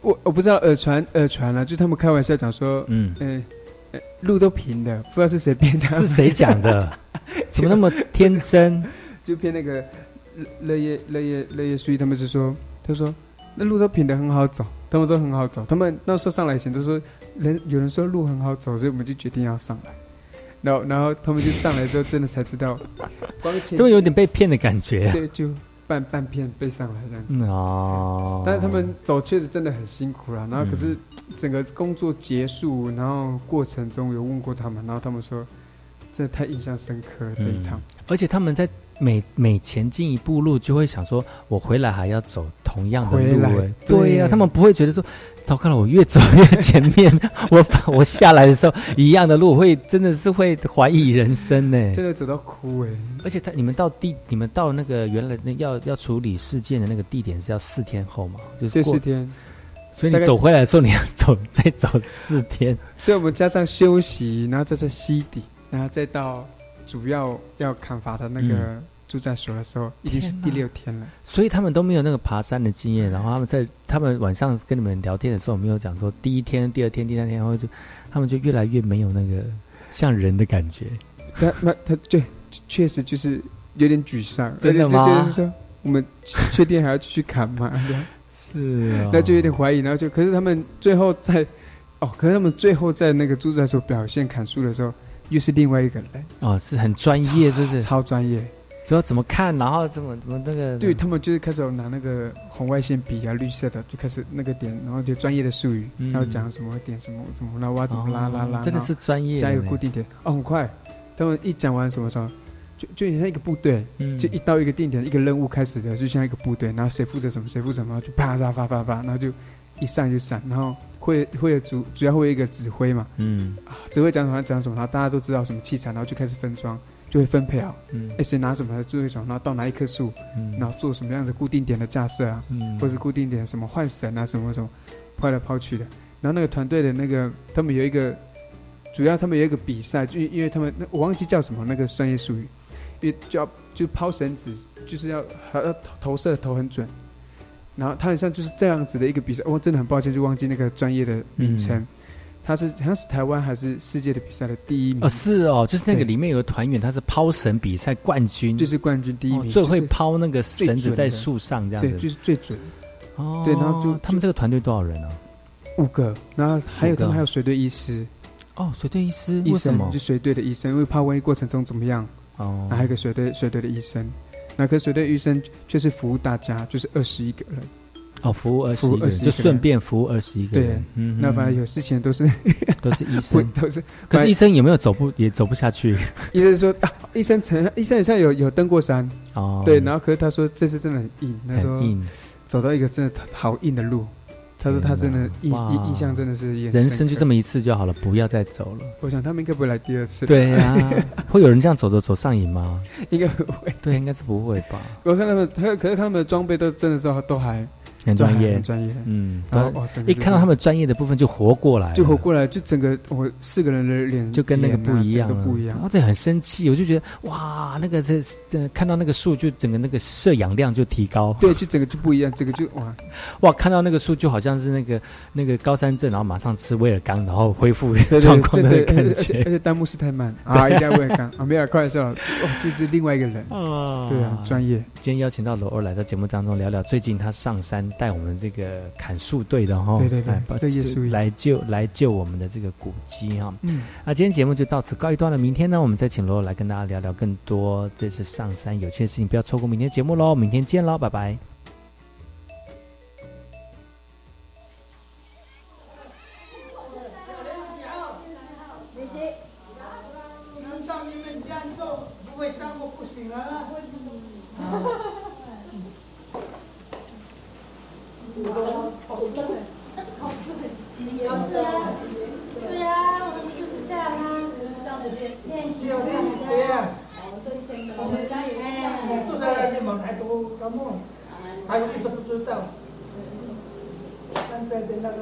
Speaker 13: 我我不知道耳传耳传了，就他们开玩笑讲说，
Speaker 1: 嗯
Speaker 13: 嗯、呃路都平的，不知道是谁编的，
Speaker 1: 是谁讲的？*laughs* 怎么那么天真？
Speaker 13: 就骗那个乐业乐业乐业书，他们就说，他说那路都平的很好走，他们都很好走。他们那时候上来前都说人有人说路很好走，所以我们就决定要上来。然后然后他们就上来之后，真的才知道，*laughs* 光前
Speaker 1: 这么有点被骗的感觉。
Speaker 13: 对，就半半片背上来这样子。
Speaker 1: 嗯哦，
Speaker 13: 但是他们走确实真的很辛苦啦。然后可是
Speaker 1: 嗯
Speaker 13: 整个工作结束，然后过程中有问过他们，然后他们说，这太印象深刻了这一趟。
Speaker 1: 而且他们在每每前进一步路，就会想说，我回来还要走同样的路、
Speaker 13: 对
Speaker 1: 呀、他们不会觉得说，糟糕了，我越走越前面，*laughs* 我我下来的时候一样的路，会真的是会怀疑人生呢。
Speaker 13: 真的走到哭哎、
Speaker 1: 而且他你们到地，你们到那个原来那要要处理事件的那个地点是要四天后嘛，就是过
Speaker 13: 四，天，
Speaker 1: 所以你走回来的时候，你要走再走四天，
Speaker 13: 所以我们加上休息，然后再是西底，然后再到主要要砍伐的那个
Speaker 1: 嗯
Speaker 13: 住在所的时候，已经是第六天了。
Speaker 1: 所以他们都没有那个爬山的经验，然后他们在他们晚上跟你们聊天的时候，没有讲说第一天、第二天、第三天，然后就他们就越来越没有那个像人的感觉。
Speaker 13: 他那他对，确实就是有点沮丧，
Speaker 1: 真的吗
Speaker 13: 就就是说，我们确定还要继续砍吗？*laughs*
Speaker 1: 是啊
Speaker 13: 那就有点怀疑，然后就可是他们最后在哦，可是他们最后在那个住宅所表现砍树的时候，又是另外一个人，
Speaker 1: 哦，是很专业，就是
Speaker 13: 超专业。
Speaker 1: 主要怎么看，然后怎么怎么那个，
Speaker 13: 对他们就是开始有拿那个红外线笔啊，绿色的就开始那个点，然后就专业的术语，
Speaker 1: 嗯。
Speaker 13: 然后讲什么点什么怎么拉挖怎么拉拉拉，
Speaker 1: 哦真的是专业
Speaker 13: 加一个固定点。哦，很快。他们一讲完什么时候，就就很像一个部队，
Speaker 1: 嗯。
Speaker 13: 就一到一个定点，一个任务开始的，就像一个部队，然后谁负责什么，谁负责什么，就啪啪啪啪啪，然后就一上就上，然后会会有主主要会有一个指挥嘛，
Speaker 1: 嗯啊
Speaker 13: 指挥讲什么讲什么，然后大家都知道什么器材，然后就开始分装，就会分配好，
Speaker 1: 嗯
Speaker 13: 哎谁拿什么做一什么，然后到哪一棵树，
Speaker 1: 嗯
Speaker 13: 然后做什么样子固定点的架设啊，
Speaker 1: 嗯
Speaker 13: 或是固定点什么换绳啊什么什么，抛来抛去的。然后那个团队的那个他们有一个，主要他们有一个比赛，就因为他们那我忘记叫什么那个专业术语，因为就要就抛绳子，就是要还要投射投很准。然后他很像就是这样子的一个比赛，我、真的很抱歉，就忘记那个专业的名称。
Speaker 1: 嗯
Speaker 13: 他是好像是台湾还是世界的比赛的第一名。
Speaker 1: 哦，是哦，就是那个里面有个团员，他是抛绳比赛冠军，
Speaker 13: 就是冠军第一名，
Speaker 1: 哦最会抛那个绳子在树上这样子，
Speaker 13: 对，就是最准。
Speaker 1: 哦，
Speaker 13: 对，然后就
Speaker 1: 他们这个团队多少人啊？
Speaker 13: 五个，然后还有他们还有随队医师，
Speaker 1: 哦，随队医师，
Speaker 13: 医
Speaker 1: 为什么？
Speaker 13: 生就？随队的医生，因为怕万一过程中怎么样，
Speaker 1: 哦。
Speaker 13: 然后还有一个随队随队的医生，那可是随队医生却是服务大家，就是二十一个人，
Speaker 1: 哦，服务二十一个人
Speaker 13: ，21
Speaker 1: 就顺便服务二十一个
Speaker 13: 对
Speaker 1: 人。，嗯
Speaker 13: 那反正有事情都是 *laughs*
Speaker 1: 都是医生。*laughs*
Speaker 13: 都是，
Speaker 1: 可是医生有没有走不也走不下去？*laughs*
Speaker 13: 医生说，啊、医生曾医生好像有有登过山，
Speaker 1: 哦。
Speaker 13: 对，然后可是他说这次真的很硬，他说
Speaker 1: 硬。
Speaker 13: 走到一个真的好硬的路，他说他真的印
Speaker 1: 哇。
Speaker 13: 印印象真的是
Speaker 1: 人生就这
Speaker 13: 么，
Speaker 1: 一次就好了，不要再走了。
Speaker 13: 我想他们应该不会来第二次，
Speaker 1: 对呀、会有人这样走走走上瘾吗？
Speaker 13: 应该不会，
Speaker 1: 对，应该是不会吧？
Speaker 13: 我看他们，可可是他们的装备都真的是都还
Speaker 1: 很专业，
Speaker 13: 很专业，
Speaker 1: 嗯，
Speaker 13: 然后
Speaker 1: 一看到他们专业的部分就活过来了，
Speaker 13: 就活过来，就整个我四个人的脸
Speaker 1: 就跟那个不一样
Speaker 13: 不一样
Speaker 1: 然。后这很生气，我就觉得哇，那个这这看到那个树，就整个那个摄氧量就提高。
Speaker 13: 对，就整个就不一样，整个就哇，*laughs*
Speaker 1: 哇，看到那个树就好像是那个那个高山症，然后马上吃威尔刚，然后恢复 *laughs* 状况的感
Speaker 13: 而且而。且弹幕是太慢 *laughs* 啊，一定要问刚啊，没有开玩笑，就哦，就是另外一个人，
Speaker 1: 啊
Speaker 13: 对啊，专业。
Speaker 1: 今天邀请到罗欧来到节目当中聊聊最近他上山带我们这个砍树队的哈，
Speaker 13: 对对对
Speaker 1: 来救来救我们的这个古迹哈。
Speaker 13: 嗯，
Speaker 1: 那今天节目就到此告一段落，明天呢我们再请罗罗来跟大家聊聊更多这次上山有趣的事情，不要错过明天节目喽，明天见喽，拜拜。
Speaker 15: 还有一直不知道。现在的那个，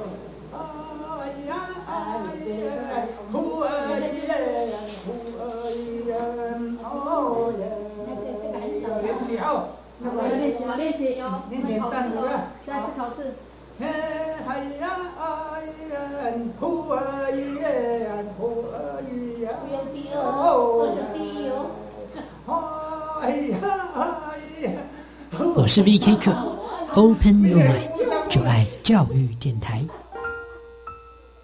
Speaker 15: 哎呀哎呀，呼儿耶，呼儿耶，哦耶，要练习哦。
Speaker 14: 要练习吗？练习哦，
Speaker 15: 练点单词啊。
Speaker 14: 下次考试。
Speaker 15: 哎呀哎呀，呼儿耶，呼儿耶。
Speaker 14: 不用第二哦，都是第一哦。
Speaker 15: 哎呀哎呀。
Speaker 16: 我是 VK 课，Open Your Mind，就爱教育电台。